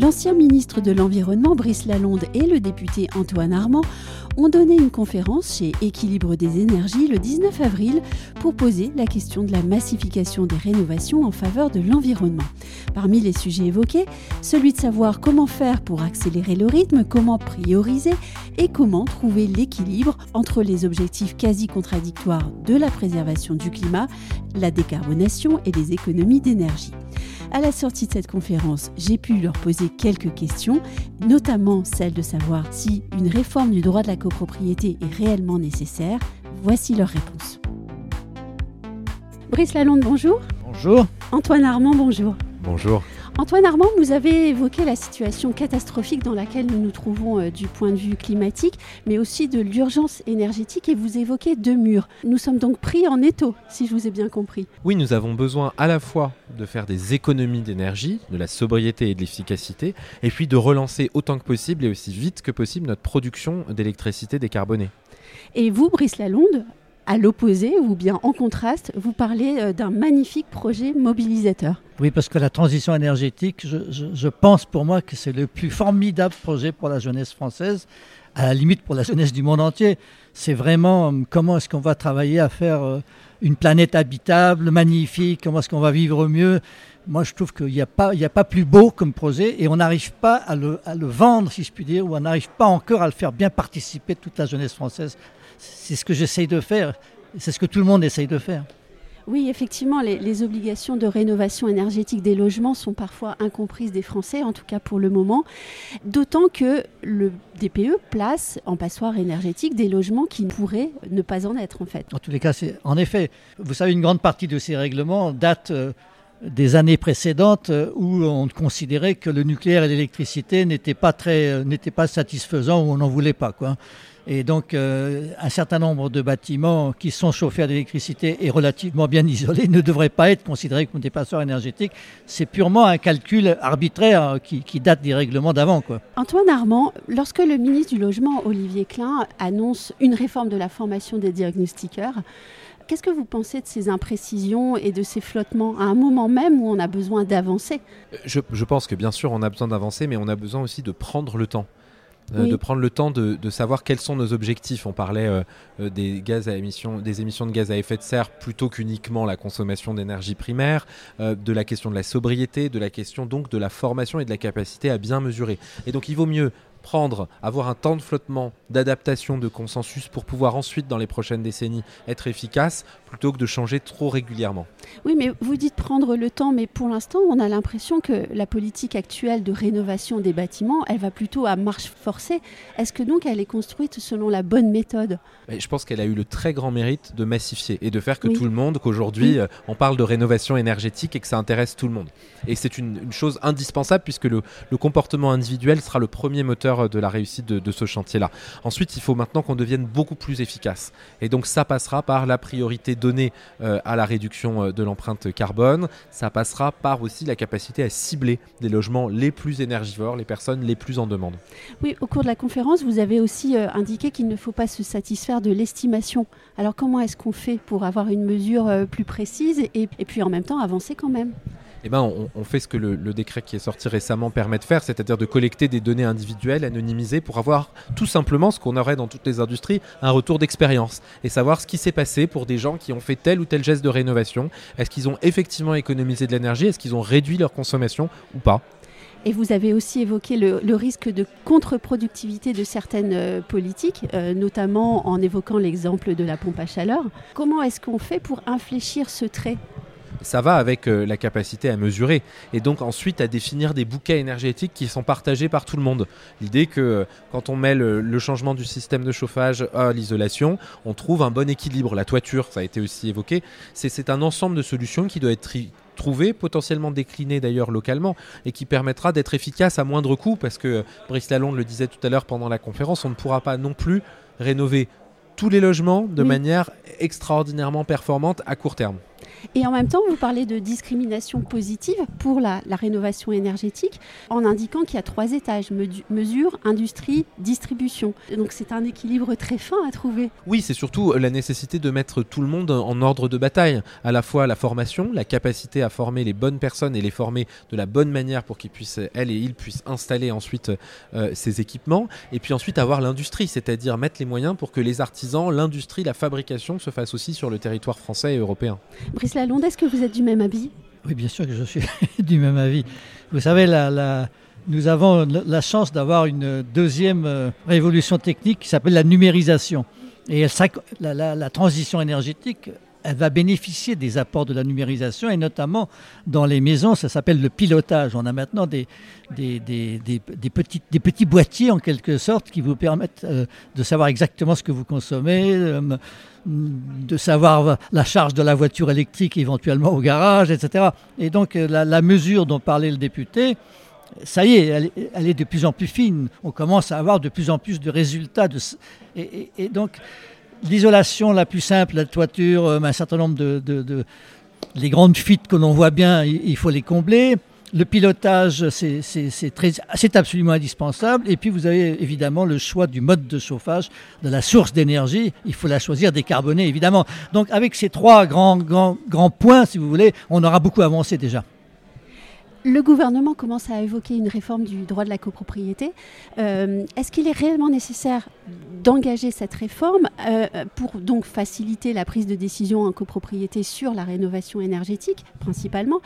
L'ancien ministre de l'Environnement Brice Lalonde et le député Antoine Armand ont donné une conférence chez Équilibre des énergies le 19 avril pour poser la question de la massification des rénovations en faveur de l'environnement. Parmi les sujets évoqués, celui de savoir comment faire pour accélérer le rythme, comment prioriser et comment trouver l'équilibre entre les objectifs quasi contradictoires de la préservation du climat, la décarbonation et les économies d'énergie. À la sortie de cette conférence, j'ai pu leur poser quelques questions, notamment celle de savoir si une réforme du droit de la copropriété est réellement nécessaire. Voici leurs réponses. Brice Lalonde, bonjour. Bonjour. Antoine Armand, bonjour. Bonjour. Antoine Armand, vous avez évoqué la situation catastrophique dans laquelle nous nous trouvons euh, du point de vue climatique, mais aussi de l'urgence énergétique et vous évoquez deux murs. Nous sommes donc pris en étau, si je vous ai bien compris. Oui, nous avons besoin à la fois de faire des économies d'énergie, de la sobriété et de l'efficacité, et puis de relancer autant que possible et aussi vite que possible notre production d'électricité décarbonée. Et vous, Brice Lalonde, à l'opposé ou bien en contraste, vous parlez euh, d'un magnifique projet mobilisateur. Oui, parce que la transition énergétique, je, pense pour moi que c'est le plus formidable projet pour la jeunesse française, à la limite pour la jeunesse du monde entier. C'est vraiment euh, comment est-ce qu'on va travailler à faire euh, une planète habitable, magnifique, comment est-ce qu'on va vivre mieux. Moi, je trouve qu'il n'y a, pas, a pas plus beau comme projet et on n'arrive pas à le, à le, vendre, si je puis dire, ou on n'arrive pas encore à le faire bien participer toute la jeunesse française c'est ce que j'essaye de faire. C'est ce que tout le monde essaye de faire. Oui, effectivement, les, obligations de rénovation énergétique des logements sont parfois incomprises des Français, en tout cas pour le moment. D'autant que le DPE place en passoire énergétique des logements qui pourraient ne pas en être, en fait. En tous les cas, en effet, vous savez, une grande partie de ces règlements date euh, des années précédentes euh, où on considérait que le nucléaire et l'électricité n'étaient pas très, euh, n'étaient pas satisfaisants ou on n'en voulait pas, quoi. Et donc, euh, un certain nombre de bâtiments qui sont chauffés à l'électricité et relativement bien isolés ne devraient pas être considérés comme des passeurs énergétiques. C'est purement un calcul arbitraire qui, date des règlements d'avant. Antoine Armand, lorsque le ministre du Logement, Olivier Klein, annonce une réforme de la formation des diagnostiqueurs, Qu'est-ce que vous pensez de ces imprécisions et de ces flottements à un moment même où on a besoin d'avancer? Je, je, pense que bien sûr on a besoin d'avancer, mais on a besoin aussi de prendre le temps. Euh, de prendre le temps de, savoir quels sont nos objectifs. On parlait euh, euh, des gaz à émissions, des émissions de gaz à effet de serre plutôt qu'uniquement la consommation d'énergie primaire, de la question de la sobriété, de la question donc de la formation et de la capacité à bien mesurer. Et donc il vaut mieux prendre, avoir un temps de flottement, d'adaptation, de consensus pour pouvoir ensuite, dans les prochaines décennies, être efficace plutôt que de changer trop régulièrement. Oui, mais vous dites prendre le temps, mais pour l'instant, on a l'impression que la politique actuelle de rénovation des bâtiments, elle va plutôt à marche forcée. Est-ce que donc elle est construite selon la bonne méthode? Je pense qu'elle a eu le très grand mérite de massifier et de faire que tout le monde, qu'aujourd'hui, euh, on parle de rénovation énergétique et que ça intéresse tout le monde. Et c'est une, chose indispensable puisque le comportement individuel sera le premier moteur de la réussite de, ce chantier-là. Ensuite, il faut maintenant qu'on devienne beaucoup plus efficace. Et donc ça passera par la priorité donnée euh, à la réduction euh, de l'empreinte carbone. Ça passera par aussi la capacité à cibler des logements les plus énergivores, les personnes les plus en demande. Oui, au cours de la conférence, vous avez aussi euh, indiqué qu'il ne faut pas se satisfaire de l'estimation. Alors comment est-ce qu'on fait pour avoir une mesure plus précise et puis en même temps avancer quand même? Eh ben, on, fait ce que le, décret qui est sorti récemment permet de faire, c'est-à-dire de collecter des données individuelles, anonymisées, pour avoir tout simplement ce qu'on aurait dans toutes les industries, un retour d'expérience, et savoir ce qui s'est passé pour des gens qui ont fait tel ou tel geste de rénovation. Est-ce qu'ils ont effectivement économisé de l'énergie? Est-ce qu'ils ont réduit leur consommation ou pas? Et vous avez aussi évoqué le, risque de contre-productivité de certaines euh, politiques, euh, notamment en évoquant l'exemple de la pompe à chaleur. Comment est-ce qu'on fait pour infléchir ce trait? Ça va avec euh, la capacité à mesurer et donc ensuite à définir des bouquets énergétiques qui sont partagés par tout le monde. L'idée que euh, quand on met le, changement du système de chauffage à l'isolation, on trouve un bon équilibre. La toiture, ça a été aussi évoqué, c'est un ensemble de solutions qui doit être trouvé, potentiellement décliné d'ailleurs localement, et qui permettra d'être efficace à moindre coût, parce que Brice Lalonde le disait tout à l'heure pendant la conférence, on ne pourra pas non plus rénover tous les logements de manière extraordinairement performante à court terme. Et en même temps, vous parlez de discrimination positive pour la, rénovation énergétique en indiquant qu'il y a trois étages, mesure, industrie, distribution. Donc c'est un équilibre très fin à trouver. Oui, c'est surtout la nécessité de mettre tout le monde en ordre de bataille. À la fois la formation, la capacité à former les bonnes personnes et les former de la bonne manière pour qu'ils puissent, elles et ils puissent installer ensuite euh, ces équipements. Et puis ensuite avoir l'industrie, c'est-à-dire mettre les moyens pour que les artisans, l'industrie, la fabrication se fassent aussi sur le territoire français et européen. Brice Lalonde, est-ce que vous êtes du même avis? Oui, bien sûr que je suis du même avis. Vous savez, nous avons la chance d'avoir une deuxième euh, révolution technique qui s'appelle la numérisation. Et la, transition énergétique, elle va bénéficier des apports de la numérisation et notamment dans les maisons, ça s'appelle le pilotage. On a maintenant des, des, des, des, petits, des petits boîtiers en quelque sorte qui vous permettent euh, de savoir exactement ce que vous consommez, euh, de savoir la charge de la voiture électrique éventuellement au garage, etc. Et donc euh, la, mesure dont parlait le député, ça y est elle, est de plus en plus fine. On commence à avoir de plus en plus de résultats. Et, donc l'isolation la plus simple, la toiture, euh, un certain nombre de, de, les grandes fuites que l'on voit bien, il faut les combler. Le pilotage, c'est absolument indispensable. Et puis, vous avez évidemment le choix du mode de chauffage, de la source d'énergie. Il faut la choisir décarbonée, évidemment. Donc, avec ces trois grands, grands, grands points, si vous voulez, on aura beaucoup avancé déjà. Le gouvernement commence à évoquer une réforme du droit de la copropriété. Euh, est-ce qu'il est réellement nécessaire d'engager cette réforme euh, pour donc faciliter la prise de décision en copropriété sur la rénovation énergétique principalement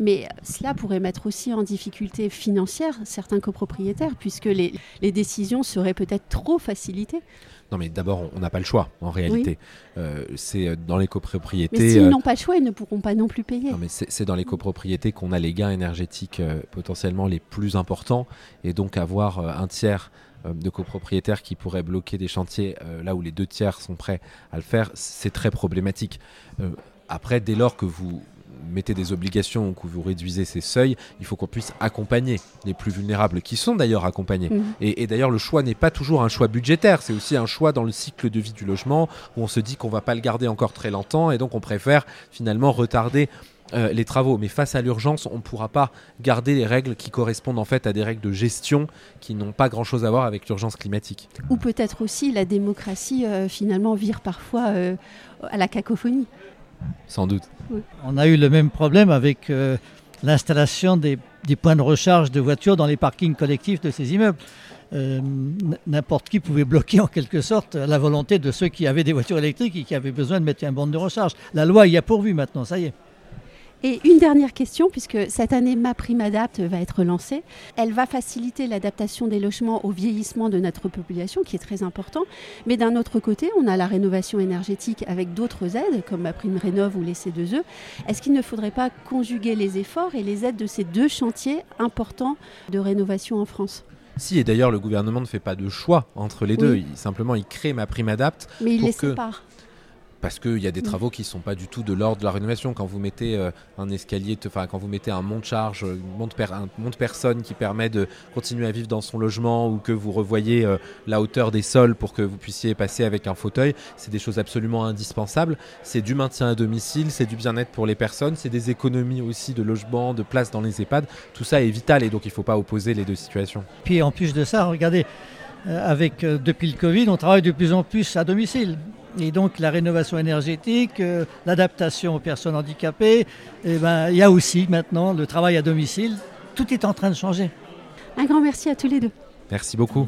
Mais cela pourrait mettre aussi en difficulté financière certains copropriétaires puisque les, les décisions seraient peut-être trop facilitées? Non, mais d'abord, on n'a pas le choix, en réalité. Euh, c'est dans les copropriétés. Mais s'ils n'ont pas le choix, ils ne pourront pas non plus payer. Non, mais c'est dans les copropriétés qu'on a les gains énergétiques potentiellement les plus importants. Et donc, avoir un tiers de copropriétaires qui pourraient bloquer des chantiers là où les deux tiers sont prêts à le faire, c'est très problématique. après, dès lors que vous mettez des obligations ou que vous réduisez ces seuils, il faut qu'on puisse accompagner les plus vulnérables, qui sont d'ailleurs accompagnés. Mhm. Et, d'ailleurs, le choix n'est pas toujours un choix budgétaire, c'est aussi un choix dans le cycle de vie du logement, où on se dit qu'on va pas le garder encore très longtemps, et donc on préfère finalement retarder euh, les travaux. Mais face à l'urgence, on ne pourra pas garder les règles qui correspondent en fait à des règles de gestion qui n'ont pas grand-chose à voir avec l'urgence climatique. Ou peut-être aussi la démocratie euh, finalement vire parfois euh, à la cacophonie. Sans doute. On a eu le même problème avec l'installation des, points de recharge de voitures dans les parkings collectifs de ces immeubles. N'importe qui pouvait bloquer en quelque sorte la volonté de ceux qui avaient des voitures électriques et qui avaient besoin de mettre un borne de recharge. La loi y a pourvu maintenant, ça y est. Et une dernière question, puisque cette année Ma Prime Adapt va être lancée. Elle va faciliter l'adaptation des logements au vieillissement de notre population, qui est très important. Mais d'un autre côté, on a la rénovation énergétique avec d'autres aides, comme Ma Prime Rénov ou les C2E. Est-ce qu'il ne faudrait pas conjuguer les efforts et les aides de ces deux chantiers importants de rénovation en France? Si, et d'ailleurs, le gouvernement ne fait pas de choix entre les deux. Il, simplement, il crée ma prime adapt. Mais il les sépare parce qu'il y a des travaux qui ne sont pas du tout de l'ordre de la rénovation. Quand vous mettez euh, un escalier, enfin quand vous mettez un monte-charge, un monte-personne qui permet de continuer à vivre dans son logement ou que vous revoyez euh, la hauteur des sols pour que vous puissiez passer avec un fauteuil, c'est des choses absolument indispensables. C'est du maintien à domicile, c'est du bien-être pour les personnes, c'est des économies aussi de logement, de place dans les EHPAD. Tout ça est vital et donc il ne faut pas opposer les deux situations. Puis en plus de ça, regardez, euh, avec depuis le Covid, on travaille de plus en plus à domicile. Et donc la rénovation énergétique, euh, l'adaptation aux personnes handicapées, eh ben, il y a aussi maintenant le travail à domicile. Tout est en train de changer. Un grand merci à tous les deux. Merci beaucoup.